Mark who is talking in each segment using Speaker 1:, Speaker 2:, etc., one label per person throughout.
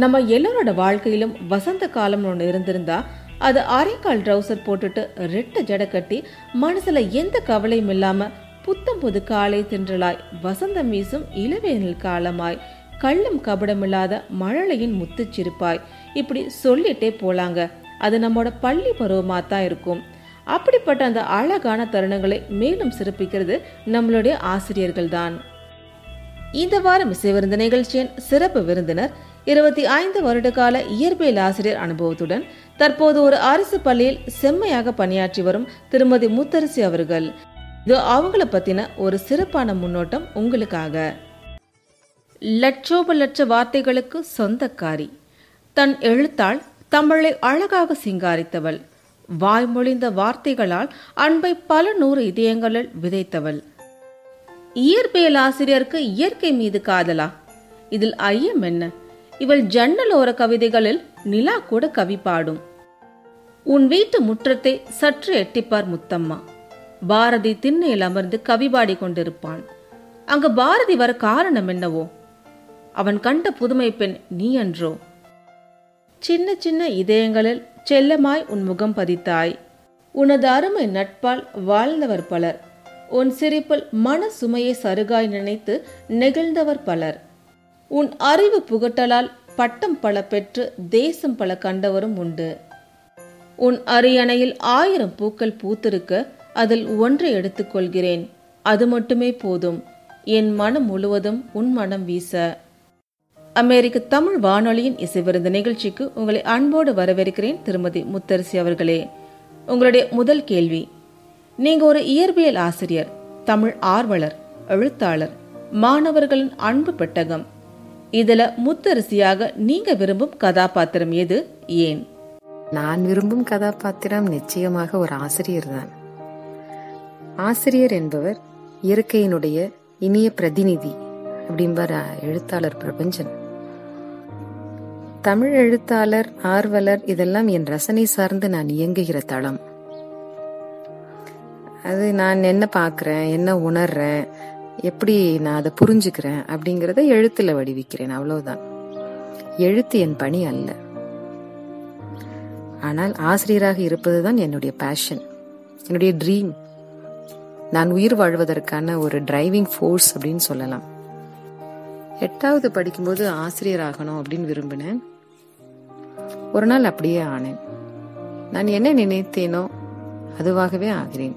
Speaker 1: நம்ம எல்லாரோட வாழ்க்கையிலும் வசந்த காலம்னு ஒன்று இருந்திருந்தா அது அரைக்கால் ட்ரௌசர் போட்டுட்டு ரெட்டை ஜடை கட்டி மனசுல எந்த கவலையும் இல்லாம புத்தம் புது காலை தின்றலாய் வசந்தம் வீசும் இளவேனில் காலமாய் கள்ளும் கபடமில்லாத மழலையின் முத்துச்சிருப்பாய் இப்படி சொல்லிட்டே போலாங்க. அது நம்மோட பள்ளி பருவமா தான் இருக்கும். அப்படிப்பட்ட அந்த அழகான தருணங்களை மேலும் சிறப்பிக்கிறது நம்மளுடைய ஆசிரியர்கள் தான் இந்த வாரம் இசை விருந்து நிகழ்ச்சியின் சிறப்பு விருந்தினர் இருபத்தி ஐந்து வருடகால இயற்பியல் ஆசிரியர் அனுபவத்துடன் தற்போது ஒரு அரசு பள்ளியில் செம்மையாக பணியாற்றி வரும் திருமதி முத்தரசி அவர்கள். இது அவங்கள பத்தின ஒரு சிறப்பான முன்னோட்டம் உங்களுக்காக. லட்சோப லட்ச வார்த்தைகளுக்கு சொந்தக்காரி. தன் எழுத்தால் தமிழை அழகாக சிங்காரித்தவள். வாய்மொழிந்த வார்த்தைகளால் அன்பை பல நூறு இதயங்களில் விதைத்தவள். இயற்பியல் ஆசிரியருக்கு இயற்கை மீது காதலா? இதில் ஐயம் என்ன? இவள் ஜன்னல் ஓர கவிதைகளில் நிலா கூட கவி பாடும். உன் வீட்டு முற்றத்தை சற்று எட்டிப்பார் முத்தம்மா. பாரதி திண்ணையில் அமர்ந்து கவி பாடி கொண்டிருப்பான். அங்கு பாரதி வர காரணம் என்னவோ? அவன் கண்ட புதுமை பெண் நீ என்றோ? சின்ன சின்ன இதயங்களில் செல்லமாய் உன் முகம் பதித்தாய். உனது அருமை நட்பால் வாழ்ந்தவர் பலர். உன் சிரிப்பில் மன சுமையை சருகாய் நினைத்து நெகிழ்ந்தவர் பலர். உன் அறிவு புகட்டலால் பட்டம் பல பெற்று தேசம் பல கண்டவரும் உண்டு. உன் அரியணையில் ஆயிரம் பூக்கள் பூத்திருக்க அதில் ஒன்றை எடுத்துக்கொள்கிறேன். அது மட்டுமே போதும். என் மனம் முழுவதும் உன் மனம் வீச. அமெரிக்க தமிழ் வானொலியின் இசைவிருந்த நிகழ்ச்சிக்கு உங்களை அன்போடு வரவேற்கிறேன் திருமதி முத்தரசி அவர்களே. உங்களுடைய முதல் கேள்வி. நீங்க ஒரு இயற்பியல் ஆசிரியர் தமிழ் ஆர்வலர் எழுத்தாளர் மாணவர்களின் அன்பு பெட்டகம். இதுல முத்தரசியாக நீங்க விரும்பும் கதாபாத்திரம் எது? ஏன்?
Speaker 2: நான் விரும்பும் கதாபாத்திரம் நிச்சயமாக ஒரு ஆசிரியர் தான். ஆசிரியர் என்பவர் இயற்கையினுடைய இனிய பிரதிநிதி அப்படிம்பார் எழுத்தாளர் பிரபஞ்சன். தமிழ் எழுத்தாளர் ஆர்வலர் இதெல்லாம் என் ரசனை சார்ந்து நான் இயங்குகிற தளம். அது நான் என்ன பார்க்குறேன் என்ன உணர்றேன் எப்படி நான் அதை புரிஞ்சுக்கிறேன் அப்படிங்கிறத எழுத்துல வடிவிக்கிறேன் அவ்வளவுதான். எழுத்து என் பணி அல்ல. ஆனால் ஆசிரியராக இருப்பதுதான் என்னுடைய பேஷன் என்னுடைய ட்ரீம் நான் உயிர் வாழ்வதற்கான ஒரு டிரைவிங் ஃபோர்ஸ் அப்படின்னு சொல்லலாம். எட்டாவது படிக்கும்போது ஆசிரியர் ஆகணும் அப்படின்னு விரும்பினேன். ஒரு நாள் அப்படியே ஆனேன். நான் என்ன நினைத்தேனோ அதுவாகவே ஆகிறேன்.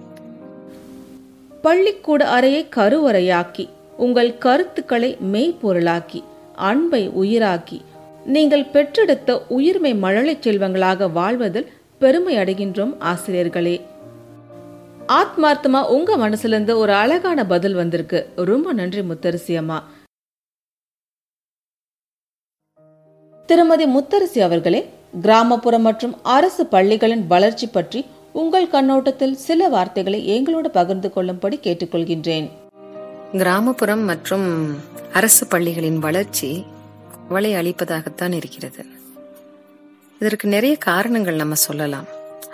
Speaker 1: பள்ளிக்கூட அறையை கருவறையாக்கி உங்கள் கருத்துக்களை மெய்ப்பொருளாக்கி அன்பை உயிராக்கி நீங்கள் பெற்றெடுத்த உயிர்மை மழலை செல்வங்களாக வாழ்வதில் பெருமை அடைகின்றோம் ஆசிரியர்களே. ஆத்மார்த்தமா உங்க மனசுல இருந்து ஒரு அழகான பதில் வந்திருக்கு. ரொம்ப நன்றி முத்தரசி அம்மா. திருமதி முத்தரசி அவர்களே கிராமப்புறம் மற்றும் அரசு பள்ளிகளின் வளர்ச்சி பற்றி உங்கள் கண்ணோட்டத்தில் சில வார்த்தைகளை எங்களோடு பகிர்ந்து கொள்ளும்படி கேட்டுக்கொள்கின்றேன்.
Speaker 2: கிராமப்புறம் மற்றும் அரசு பள்ளிகளின் வளர்ச்சி வலை அளிப்பதாகத்தான் இருக்கிறது. இதற்கு நிறைய காரணங்கள் நம்ம சொல்லலாம்.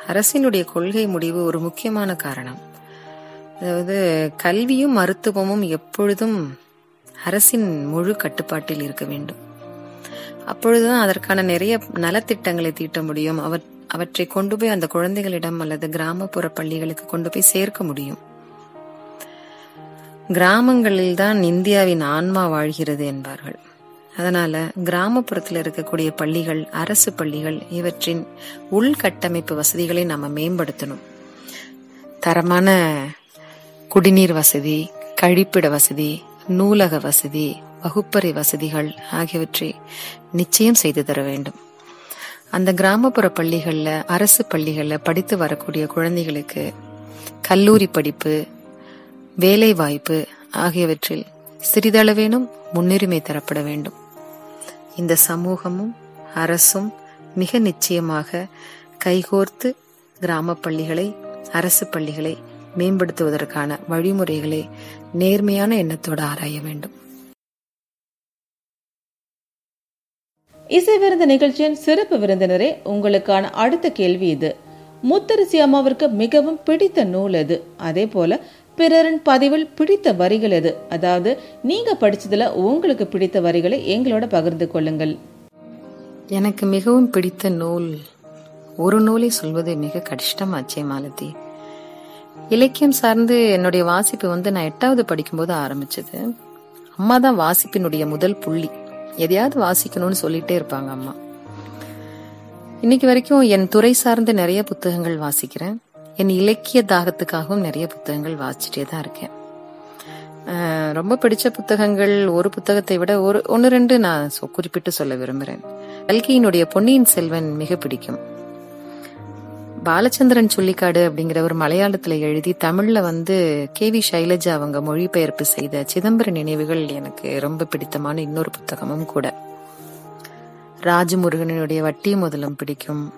Speaker 2: அரசினுடைய கொள்கை முடிவு ஒரு முக்கியமான காரணம். அதாவது கல்வியும் மருத்துவமும் எப்பொழுதும் அரசின் முழு கட்டுப்பாட்டில் இருக்க வேண்டும். அப்பொழுதுதான் அதற்கான நிறைய நலத்திட்டங்களை தீட்ட முடியும். அவர் அவற்றை கொண்டு போய் அந்த குழந்தைகளிடம் அல்லது கிராமப்புற பள்ளிகளுக்கு கொண்டு போய் சேர்க்க முடியும். கிராமங்களில் தான் இந்தியாவின் ஆன்மா வாழ்கிறது என்பார்கள். அதனால கிராமப்புறத்தில் இருக்கக்கூடிய பள்ளிகள் அரசு பள்ளிகள் இவற்றின் உள்கட்டமைப்பு வசதிகளை நம்ம மேம்படுத்தணும். தரமான குடிநீர் வசதி கழிப்பிட வசதி நூலக வசதி வகுப்பறை வசதிகள் ஆகியவற்றை நிச்சயம் செய்து தர வேண்டும். அந்த கிராமப்புற பள்ளிகளில் அரசு பள்ளிகளில் படித்து வரக்கூடிய குழந்தைகளுக்கு கல்லூரி படிப்பு வேலை வாய்ப்பு ஆகியவற்றில் சிறிதளவேனும் முன்னுரிமை தரப்பட வேண்டும். இந்த சமூகமும் அரசும் மிக நிச்சயமாக கைகோர்த்து கிராம பள்ளிகளை அரசு பள்ளிகளை மேம்படுத்துவதற்கான வழிமுறைகளை நேர்மையான எண்ணத்தோடு ஆராய வேண்டும்.
Speaker 1: இசை விருந்த நிகழ்ச்சியின் சிறப்பு விருந்தினரே உங்களுக்கான அடுத்த கேள்வி இது. முத்தரசி அம்மாவிற்கு மிகவும் பிடித்த நூல் அது அதே போல பிறரின் பதிவில் பிடித்த வரிகள் எது? அதாவது நீங்க படிச்சதுல உங்களுக்கு பிடித்த வரிகளை எங்களோட பகிர்ந்து கொள்ளுங்கள்.
Speaker 2: எனக்கு மிகவும் பிடித்த நூல் ஒரு நூலை சொல்வது மிக கஷ்டமாச்சே மாலதி இலக்கியம் சார்ந்து என்னுடைய வாசிப்பு வந்து நான் எட்டாவது படிக்கும்போது ஆரம்பிச்சது. அம்மா தான் வாசிப்பினுடைய முதல் புள்ளி. எதையாவது வாசிக்கணும்னு சொல்லிட்டே இருப்பாங்க அம்மா. இன்னைக்கு வரைக்கும் என் துறை சார்ந்த நிறைய புத்தகங்கள் வாசிக்கிறேன். என் இலக்கிய தாகத்துக்காகவும் நிறைய புத்தகங்கள் வாசிச்சுட்டே தான் இருக்கேன். ரொம்ப பிடிச்ச புத்தகங்கள் ஒரு புத்தகத்தை விட ஒரு ஒன்று ரெண்டு நான் சொ- குறிப்பிட்டு சொல்ல விரும்புகிறேன் கல்கியினுடைய பொன்னியின் செல்வன் மிக பிடிக்கும். பாலச்சந்திரன் சொல்லிக்காடு அப்படிங்கிற ஒரு மலையாளத்துல எழுதி தமிழ்ல வந்து கே வி சைலஜா அவங்க மொழிபெயர்ப்பு செய்த சிதம்பர நினைவுகள் எனக்கு ரொம்ப பிடித்தமான இன்னொரு புத்தகமும் கூட. ராஜமுருகனுடைய வட்டி முதலும் பிடிக்கும்.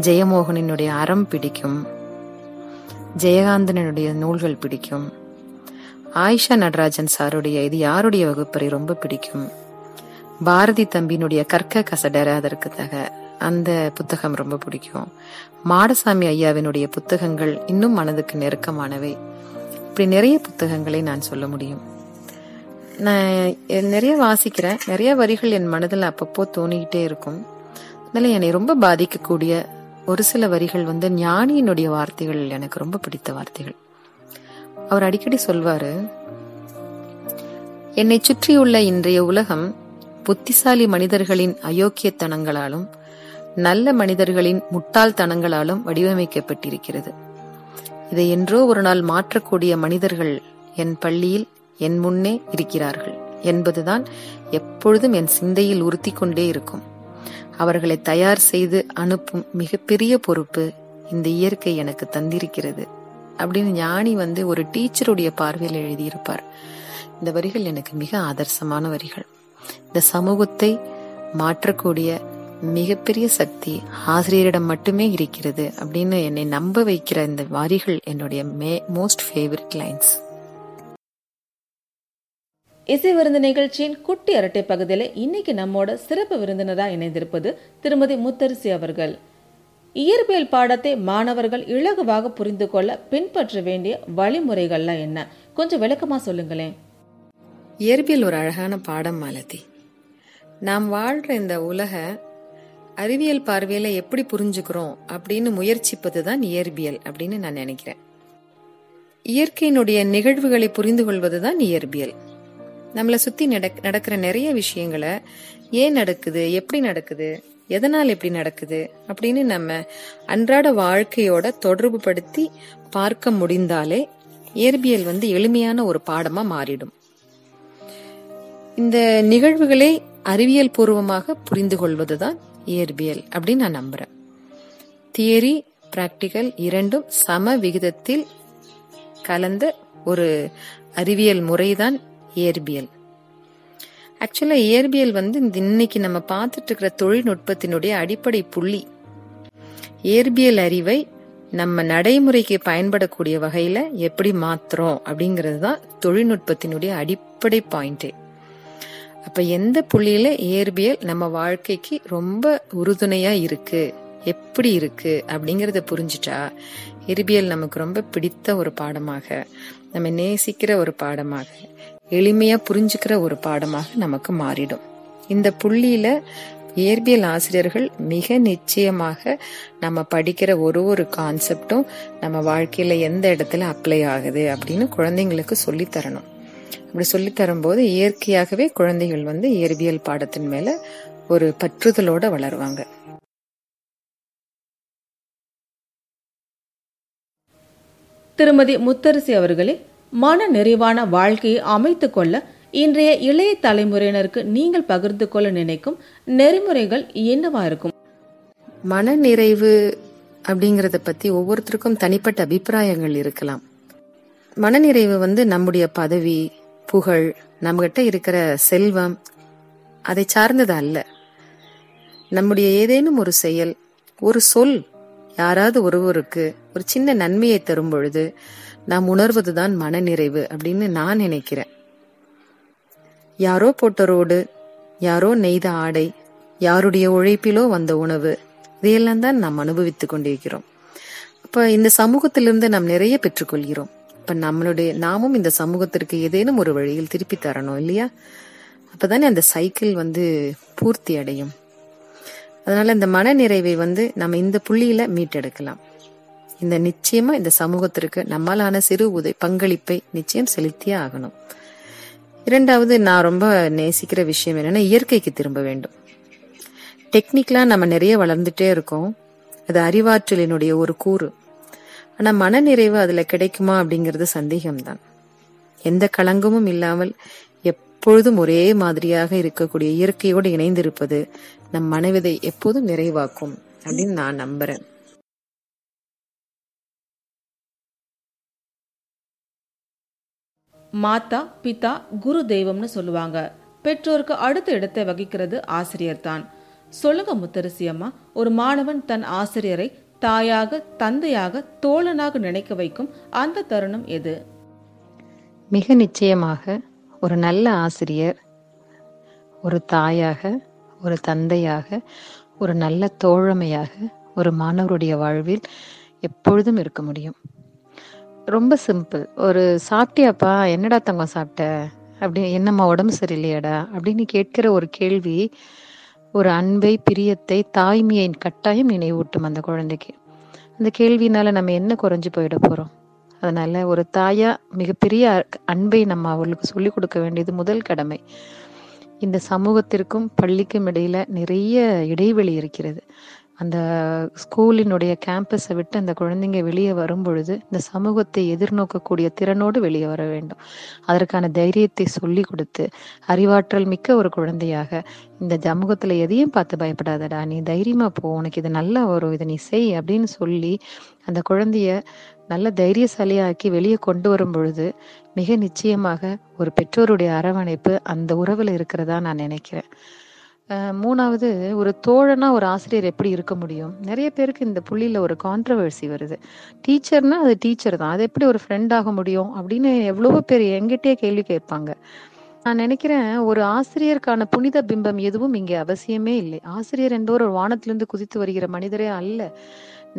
Speaker 2: ஜெயமோகனினுடைய அறம் பிடிக்கும். ஜெயகாந்தனுடைய நூல்கள் பிடிக்கும். ஆயிஷா நடராஜன் சாருடைய இது யாருடைய வகுப்பறை ரொம்ப பிடிக்கும். பாரதி தம்பியினுடைய கற்க கசடர அதற்கு தக. அந்த புத்தகம் ரொம்ப பிடிக்கும். மாடசாமி ஐயாவினுடைய புத்தகங்கள் இன்னும் மனதுக்கு நெருக்கமானவை. இப்படி நிறைய புத்தகங்களை நான் சொல்ல முடியும். நான் நிறைய வாசிக்கிறேன். நிறைய வரிகள் என் மனதில் அப்பப்போ தோணிக்கிட்டே இருக்கும். அதனால என்னை ரொம்ப பாதிக்கக்கூடிய ஒரு சில வரிகள் வந்து ஞானியினுடைய வார்த்தைகள் எனக்கு ரொம்ப பிடித்த வார்த்தைகள். அவர் அடிக்கடி சொல்வாரு என்னை சுற்றியுள்ள இன்றைய உலகம் புத்திசாலி மனிதர்களின் அயோக்கியத்தனங்களாலும் நல்ல மனிதர்களின் முட்டாள்தனங்களாலும் வடிவமைக்கப்பட்டிருக்கிறது. இதை என்றோ ஒரு நாள் மாற்றக்கூடிய மனிதர்கள் என் பள்ளியில் என் முன்னே இருக்கிறார்கள் என்பதுதான் எப்பொழுதும் என் சிந்தையில் உறுத்தி கொண்டே இருக்கும். அவர்களை தயார் செய்து அனுப்பும் மிகப்பெரிய பொறுப்பு இந்த இயற்கை எனக்கு தந்திருக்கிறது அப்படின்னு ஞானி வந்து ஒரு டீச்சருடைய பார்வையில் எழுதியிருப்பார். இந்த வரிகள் எனக்கு மிக ஆதர்சமான வரிகள். இந்த சமூகத்தை மாற்றக்கூடிய மிகப்பெரிய சக்தி ஆசிரியரிடம் மட்டுமே இருக்கிறது அப்படின்னு என்னை நம்ப வைக்கிற இந்த வரிகள் என்னுடைய மே மோஸ்ட் ஃபேவரட் லைன்ஸ்
Speaker 1: இசை விருந்து நிகழ்ச்சியின் குட்டி அரட்டை பகுதியில் இன்னைக்கு நம்மோட சிறப்பு விருந்தினராக இணைந்திருப்பது திருமதி முத்தரசி அவர்கள். இயற்பியல் பாடத்தை மாணவர்கள் இலகுவாக புரிந்து கொள்ள பின்பற்ற வேண்டிய வழிமுறைகள்லாம் என்ன? கொஞ்சம் விளக்கமா சொல்லுங்களேன்.
Speaker 2: இயற்பியல் ஒரு அழகான பாடம் மாலதி. நாம் வாழ்ற இந்த உலக அறிவியல் பார்வையில எப்படி புரிஞ்சுக்கிறோம் அப்படின்னு முயற்சிப்பது தான் இயற்பியல் அப்படின்னு நான் நினைக்கிறேன். இயற்கையினுடைய நிகழ்வுகளை புரிந்து கொள்வதுதான் இயற்பியல். நம்மளை சுத்தி நடக் நடக்கிற நிறைய விஷயங்களை ஏன் நடக்குது எப்படி நடக்குது எதனால் எப்படி நடக்குது அப்படின்னு நம்ம அன்றாட வாழ்க்கையோட தொடர்பு படுத்தி பார்க்க முடிந்தாலே இயற்பியல் வந்து எளிமையான ஒரு பாடமா மாறிடும். இந்த நிகழ்வுகளை அறிவியல் பூர்வமாக புரிந்து கொள்வதுதான் இயற்பியல் அப்படின்னு நான் நம்புறேன். தியரி பிராக்டிக்கல் இரண்டும் சம விகிதத்தில் கலந்த ஒரு அறிவியல் முறைதான் இயற்பியல். ஆக்சுவலா இயற்பியல் வந்து இந்த இன்னைக்கு நம்ம பார்த்துட்டு இருக்கிற தொழில்நுட்பத்தினுடைய அடிப்படை புள்ளி. இயற்பியல் அறிவை நம்ம நடைமுறைக்கு பயன்படக்கூடிய வகையில எப்படி மாத்துறோம் அப்படிங்கிறது தான் தொழில்நுட்பத்தினுடைய அடிப்படை பாயிண்டே. அப்ப எந்த புள்ளியில இயற்பியல் நம்ம வாழ்க்கைக்கு ரொம்ப உறுதுணையா இருக்கு? எப்படி இருக்கு? அப்படிங்கறத புரிஞ்சுட்டா இயற்பியல் நமக்கு ரொம்ப பிடித்த ஒரு பாடமாக நம்ம நேசிக்கிற ஒரு பாடமாக எளிமையா புரிஞ்சுக்கிற ஒரு பாடமாக நமக்கு மாறிடும். இந்த புள்ளியில இயற்பியல் ஆசிரியர்கள் மிக நிச்சயமாக நம்ம படிக்கிற ஒரு ஒரு கான்செப்டும் நம்ம வாழ்க்கையில எந்த இடத்துல அப்ளை ஆகுது அப்படின்னு குழந்தைங்களுக்கு சொல்லித் அப்படி சொல்லித் தரும்போது இயற்கையாகவே குழந்தைகள் வந்து இயற்பியல் பாடத்தின் மேல ஒரு பற்றுதலோட வளருவாங்க.
Speaker 1: திருமதி முத்தரசி அவர்களே மன நிறைவான வாழ்க்கையை அமைத்துக் கொள்ள இன்றைய இளைய தலைமுறையினருக்கு நீங்கள் பகிர்ந்து கொள்ள நினைக்கும் நெறிமுறைகள் என்னவா இருக்கும்?
Speaker 2: மன நிறைவு அப்படிங்கறத பத்தி ஒவ்வொருத்தருக்கும் தனிப்பட்ட அபிப்பிராயங்கள் இருக்கலாம். மனநிறைவு வந்து நம்முடைய பதவி புகழ் நம்மகிட்ட இருக்கிற செல்வம் அதை சார்ந்தது அல்ல. நம்முடைய ஏதேனும் ஒரு செயல் ஒரு சொல் யாராவது ஒருவருக்கு ஒரு சின்ன நன்மையை தரும் பொழுது நாம் உணர்வதுதான் மனநிறைவு அப்படின்னு நான் நினைக்கிறேன். யாரோ போட்ட ரோடு யாரோ நெய்த ஆடை யாருடைய உழைப்பிலோ வந்த உணவு இதையெல்லாம் தான் நாம் அனுபவித்துக் கொண்டிருக்கிறோம். அப்ப இந்த சமூகத்திலிருந்து நாம் நிறைய பெற்றுக்கொள்கிறோம். இப்ப நம்மளுடைய நாமும் இந்த சமூகத்திற்கு ஏதேனும் ஒரு வழியில் திருப்பி தரணும் இல்லையா? அப்பதானே அந்த சைக்கிள் வந்து பூர்த்தி அடையும். அதனால இந்த மன நிறைவை வந்து நம்ம இந்த புள்ளியில மீட்டெடுக்கலாம். இந்த நிச்சயமா இந்த சமூகத்திற்கு நம்மாலான சிறு உதை பங்களிப்பை நிச்சயம் செலுத்தியே ஆகணும். இரண்டாவது நான் ரொம்ப நேசிக்கிற விஷயம் என்னன்னா இயற்கைக்கு திரும்ப வேண்டும். டெக்னிக்கலா நம்ம நிறைய வளர்ந்துட்டே இருக்கோம். அது அறிவாற்றலினுடைய ஒரு கூறு. ஆனா மனநிறைவு அதுல கிடைக்குமா அப்படிங்கிறது சந்தேகம்தான். எந்த களங்கமும் இல்லாமல் எப்பொழுதும் ஒரே மாதிரியாக இருக்கக்கூடிய இயற்கையோடு இணைந்திருப்பது நம் மனவிதை எப்போதும் நிறைவாக்கும் அப்படின்னு நான் நம்புறேன்.
Speaker 1: மாதா பிதா குரு தெய்வம்னு சொல்லுவாங்க. பெற்றோருக்கு அடுத்த இடத்தை வகிக்கிறது ஆசிரியர் தான் சொல்லுங்க முத்தரசி அம்மா ஒரு மாணவன் தன் ஆசிரியரை தாயாக தந்தையாக தோழனாக நினைக்க வைக்கும் அந்த தருணம் எது?
Speaker 2: மிக நிச்சயமாக ஒரு நல்ல ஆசிரியர் ஒரு தாயாக ஒரு தந்தையாக ஒரு நல்ல தோழமையாக ஒரு மாணவருடைய வாழ்வில் எப்பொழுதும் இருக்க முடியும். ரொம்ப சிம்பிள். ஒரு சாப்பிட்டியாப்பா? என்னடா தங்கம் சாப்பிட்ட? அப்படி என்னம்மா உடம்பு சரியில்லையாடா? அப்படின்னு கேட்கிற ஒரு கேள்வி ஒரு அன்பை பிரியத்தை தாய்மையை கட்டாயம் நினைவூட்டும் அந்த குழந்தைக்கு. அந்த கேள்வினால நம்ம என்ன குறைஞ்சு போயிட போறோம்? அதனால ஒரு தாயா மிகப்பெரிய அன்பை நம்ம அவளுக்கு சொல்லிக் கொடுக்க வேண்டியது முதல் கடமை. இந்த சமூகத்திற்கும் பள்ளிக்கும் இடையில நிறைய இடைவெளி இருக்கிறது. அந்த ஸ்கூலினுடைய கேம்பஸை விட்டு அந்த குழந்தைங்க வெளியே வரும் பொழுது இந்த சமூகத்தை எதிர்நோக்கக்கூடிய திறனோடு வெளியே வர வேண்டும். அதற்கான தைரியத்தை சொல்லி கொடுத்து அறிவாற்றல் மிக்க ஒரு குழந்தையாக இந்த சமூகத்துல எதையும் பார்த்து பயப்படாதடா நீ தைரியமா போ உனக்கு இது நல்லா வரும் இதை நீ செய் அப்படின்னு சொல்லி அந்த குழந்தைய நல்ல தைரியசாலியாக்கி வெளியே கொண்டு வரும் பொழுது மிக நிச்சயமாக ஒரு பெற்றோருடைய அரவணைப்பு அந்த உறவில் இருக்கிறதா நான் நினைக்கிறேன். மூணாவது ஒரு தோழனா ஒரு ஆசிரியர் எப்படி இருக்க முடியும்? நிறைய பேருக்கு இந்த புள்ளியில ஒரு கான்ட்ரவர்சி வருது. டீச்சர்னா அது டீச்சர் தான். அது எப்படி ஒரு ஃப்ரெண்ட் ஆக முடியும்? அப்படின்னு எவ்வளவோ பேர் எங்கிட்டே கேள்வி கேட்பாங்க. நான் நினைக்கிறேன் ஒரு ஆசிரியருக்கான புனித பிம்பம் எதுவும் இங்கே அவசியமே இல்லை. ஆசிரியர் என்பவர் ஒரு வானத்திலிருந்து குதித்து வருகிற மனிதரே அல்ல.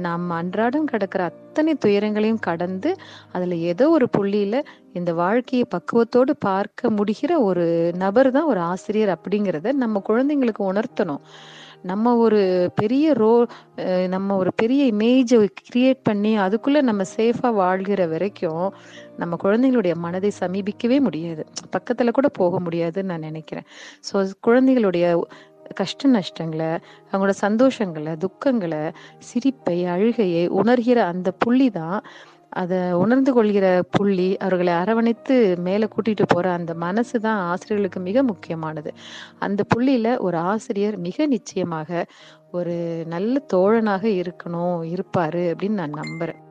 Speaker 2: நம்ம அன்றாடம் கடக்கிற அத்தனை துயரங்களையும் கடந்து அதுல ஏதோ ஒரு புள்ளியில இந்த வாழ்க்கையை பக்குவத்தோடு பார்க்க முடிகிற ஒரு நபர் தான் ஒரு ஆசிரியர் அப்படிங்கிறத நம்ம குழந்தைங்களுக்கு உணர்த்தணும். நம்ம ஒரு பெரிய ரோ நம்ம ஒரு பெரிய இமேஜை கிரியேட் பண்ணி அதுக்குள்ள நம்ம சேஃபாக வாழ்கிற வரைக்கும் நம்ம குழந்தைங்களுடைய மனதை சமீபிக்கவே முடியாது. பக்கத்துல கூட போக முடியாதுன்னு நான் நினைக்கிறேன். ஸோ குழந்தைகளுடைய கஷ்ட நஷ்டங்களை அவங்களோட சந்தோஷங்களை துக்கங்களை சிரிப்பை அழுகையை உணர்கிற அந்த புள்ளி தான் அதை உணர்ந்து கொள்கிற புள்ளி அவர்களை அரவணைத்து மேலே கூட்டிட்டு போற அந்த மனசு தான் ஆசிரியர்களுக்கு மிக முக்கியமானது. அந்த புள்ளியில ஒரு ஆசிரியர் மிக நிச்சயமாக ஒரு நல்ல தோழனாக இருக்கணும் இருப்பாரு அப்படின்னு நான் நம்புறேன்.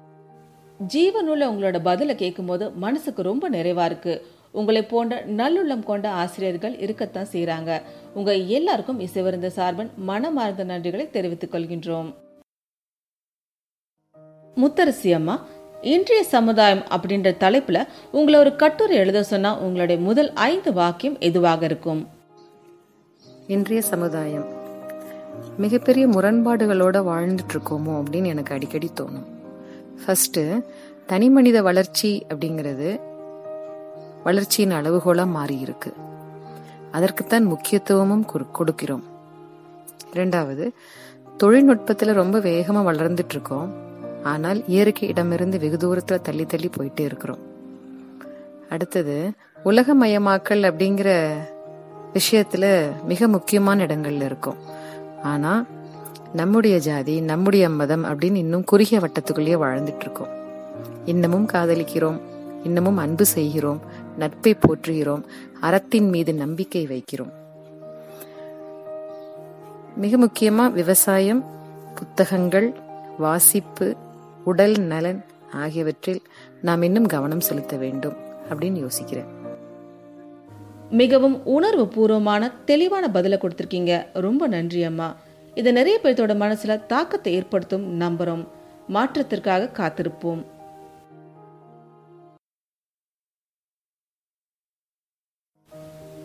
Speaker 1: ஜீவனுள்ள உங்களோட பதிலை கேட்கும்போது மனசுக்கு ரொம்ப நிறைவா இருக்கு. உங்களை போன்ற நல்லுள்ளம் கொண்ட ஆசிரியர்கள் இருக்கத்தான் செய்கிறாங்க உங்கள் எல்லாருக்கும் இசைவிருந்த சார்பன் மனமார்ந்த நன்றிகளை தெரிவித்துக் கொள்கின்றோம். முத்தரசி அம்மா இன்றைய சமுதாயம் அப்படின்ற தலைப்புல உங்களை ஒரு கட்டுரை எழுத சொன்னா உங்களுடைய முதல் ஐந்து வாக்கியம் எதுவாக இருக்கும்?
Speaker 2: இன்றைய சமுதாயம் மிகப்பெரிய முரண்பாடுகளோட வாழ்ந்துட்டு இருக்கோமோ அப்படின்னு எனக்கு அடிக்கடி தோணும். ஃபர்ஸ்ட் தனி மனித வளர்ச்சி அப்படிங்கிறது வளர்ச்சியின் அளவுகோலா மாறி இருக்கு அதற்குத்தான் முக்கியத்துவமும் கொடுக்கிறோம். இரண்டாவது தொழில்நுட்பத்துல ரொம்ப வேகமா வளர்ந்துட்டு இருக்கோம் ஆனால் இயற்கை இடமிருந்து வெகு தூரத்துல தள்ளி தள்ளி போயிட்டே இருக்கிறோம். அடுத்தது உலகமயமாக்கல் அப்படிங்கிற விஷயத்துல மிக முக்கியமான இடங்கள்ல இருக்கும். ஆனா நம்முடைய ஜாதி நம்முடைய மதம் அப்படின்னு இன்னும் குறுகிய வட்டத்துக்குள்ளேயே வாழ்ந்துட்டு இருக்கோம் இன்னமும் காதலிக்கிறோம். இன்னமும் அன்பு செய்கிறோம். நட்பை போற்றுகிறோம். அறத்தின் மீது நம்பிக்கை வைக்கிறோம். மிக முக்கியமா விவசாயம் புத்தகங்கள் வாசிப்பு உடல் நலன் ஆகியவற்றில் நாம் இன்னும் கவனம் செலுத்த வேண்டும் அப்படின்னு யோசிக்கிறேன்.
Speaker 1: மிகவும் உணர்வு பூர்வமான தெளிவான பதில கொடுத்துருக்கீங்க. ரொம்ப நன்றி அம்மா. இது நிறைய பேர்த்தோட மனசுல தாக்கத்தை ஏற்படுத்தும் நம்புறோம். மாற்றத்திற்காக காத்திருப்போம்.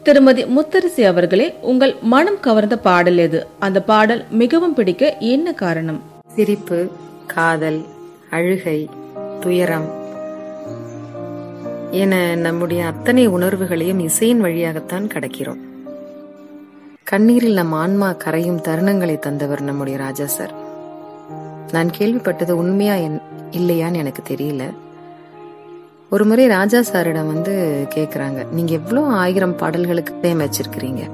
Speaker 1: திருமதி முத்தரசி அவர்களே உங்கள் மனம் கவர்ந்த பாடல் எது? அந்த பாடல் மிகவும் பிடிக்க என்ன காரணம்?
Speaker 2: சிரிப்பு காதல் அழுகை துயரம் என நம்முடைய அத்தனை உணர்வுகளையும் இசையின் வழியாகத்தான் கடக்கிறோம். கண்ணீரில் நம் ஆன்மா கரையும் தருணங்களை தந்தவர் நம்முடைய ராஜா சார். நான் கேள்விப்பட்டது உண்மையா இல்லையான்னு எனக்கு தெரியல. ஒரு முறை ராஜா சாரிடம் வந்து கேக்குறாங்க நீங்க எவ்வளோ ஆயிரம் பாடல்களுக்கு பேம் வச்சிருக்கிறீங்க?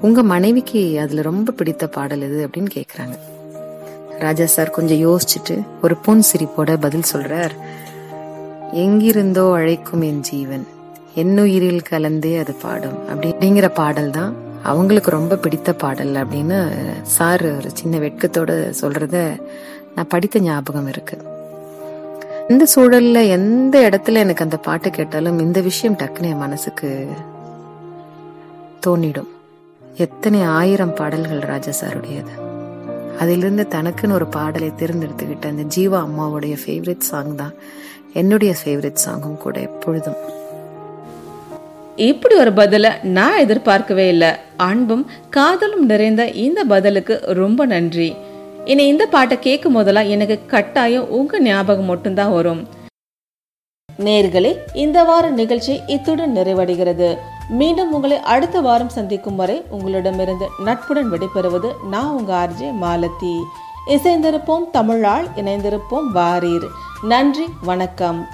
Speaker 2: உங்க மனைவிக்கு அதுல ரொம்ப பிடித்த பாடல் எது? அப்படின்னு கேக்குறாங்க. ராஜா சார் கொஞ்சம் யோசிச்சுட்டு ஒரு பொன் சிரிப்போட பதில் சொல்றார் எங்கிருந்தோ அழைக்கும் என் ஜீவன் என்னுயிரில் கலந்தே அது பாடும். அப்படிங்கிற பாடல் தான் அவங்களுக்கு ரொம்ப பிடித்த பாடல் அப்படின்னு சார் ஒரு சின்ன வெட்கத்தோட சொல்றத நான் படித்த ஞாபகம் இருக்கு. எந்த சூழல்ல எந்த இடத்துல எனக்கு அந்த பாட்டு கேட்டாலும் இந்த விஷயம் டக்குன்னு என் மனசுக்கு தோணிடும் எத்தனை ஆயிரம் பாடல்கள் ராஜா சாருடையது. அதிலிருந்து தனக்குன்னு ஒரு பாடலை தேர்ந்தெடுத்துக்கிட்ட அந்த ஜீவா அம்மாவுடைய ஃபேவரட் சாங் தான் என்னுடைய ஃபேவரட் சாங்கும் கூட எப்பொழுதும்.
Speaker 1: இப்படி ஒரு பதில நான் எதிர்பார்க்கவே இல்லை. அன்பும் காதலும் நிறைந்த இந்த பதிலுக்கு ரொம்ப நன்றி. இனி இந்த பாட்டை கேட்கும் போதெல்லாம் எனக்கு கட்டாயம் உங்க ஞாபகம் மட்டும்தான் வரும். நேர்களே இந்த வார நிகழ்ச்சி இத்துடன் நிறைவடைகிறது. மீண்டும் உங்களை அடுத்த வாரம் சந்திக்கும் வரை உங்களிடமிருந்து நட்புடன் விடைபெறுவது நான் உங்க ஆர்ஜே மாலதி. இசைந்திருப்போம் தமிழால் இணைந்திருப்போம் வாரீர். நன்றி வணக்கம்.